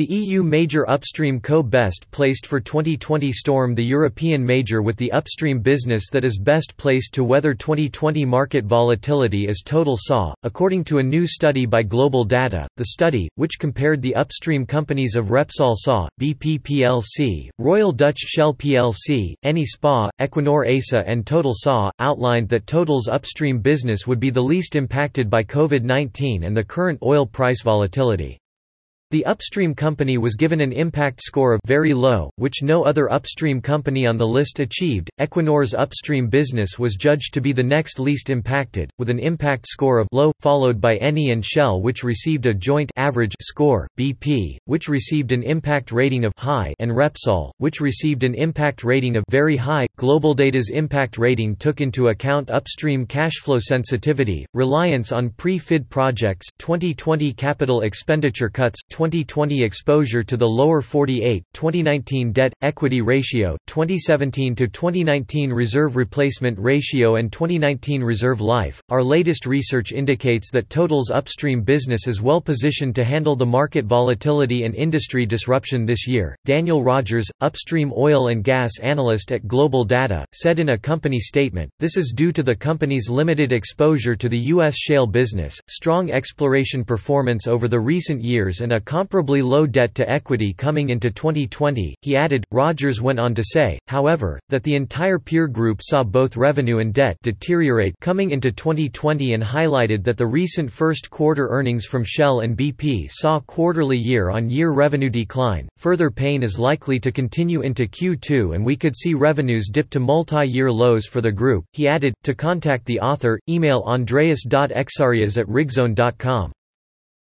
The EU major upstream co-best placed for 2020 storm the European major with the upstream business that is best placed to weather 2020 market volatility is Total SAW, according to a new study by Global Data. The study, which compared the upstream companies of Repsol SA, BP plc, Royal Dutch Shell plc, Eni SPA, Equinor ASA and Total SAW, outlined that Total's upstream business would be the least impacted by COVID-19 and the current oil price volatility. The upstream company was given an impact score of very low, which no other upstream company on the list achieved. Equinor's upstream business was judged to be the next least impacted, with an impact score of low, followed by Eni and Shell which received a joint average score, BP, which received an impact rating of high and Repsol, which received an impact rating of very high. GlobalData's impact rating took into account upstream cash flow sensitivity, reliance on pre-FID projects, 2020 capital expenditure cuts, 2020 exposure to the lower 48, 2019 debt-equity ratio, 2017 to 2019 reserve replacement ratio and 2019 reserve life. Our latest research indicates that Total's upstream business is well positioned to handle the market volatility and industry disruption this year. Daniel Rogers, upstream oil and gas analyst at Global Data, said in a company statement, this is due to the company's limited exposure to the U.S. shale business, strong exploration performance over the recent years and a comparably low debt to equity coming into 2020. He added, Rogers went on to say, however, that the entire peer group saw both revenue and debt deteriorate coming into 2020 and highlighted that the recent first quarter earnings from Shell and BP saw quarterly year-on-year revenue decline. Further pain is likely to continue into Q2 and we could see revenues dip to multi-year lows for the group. He added, to contact the author, email andreas.exarheas at rigzone.com.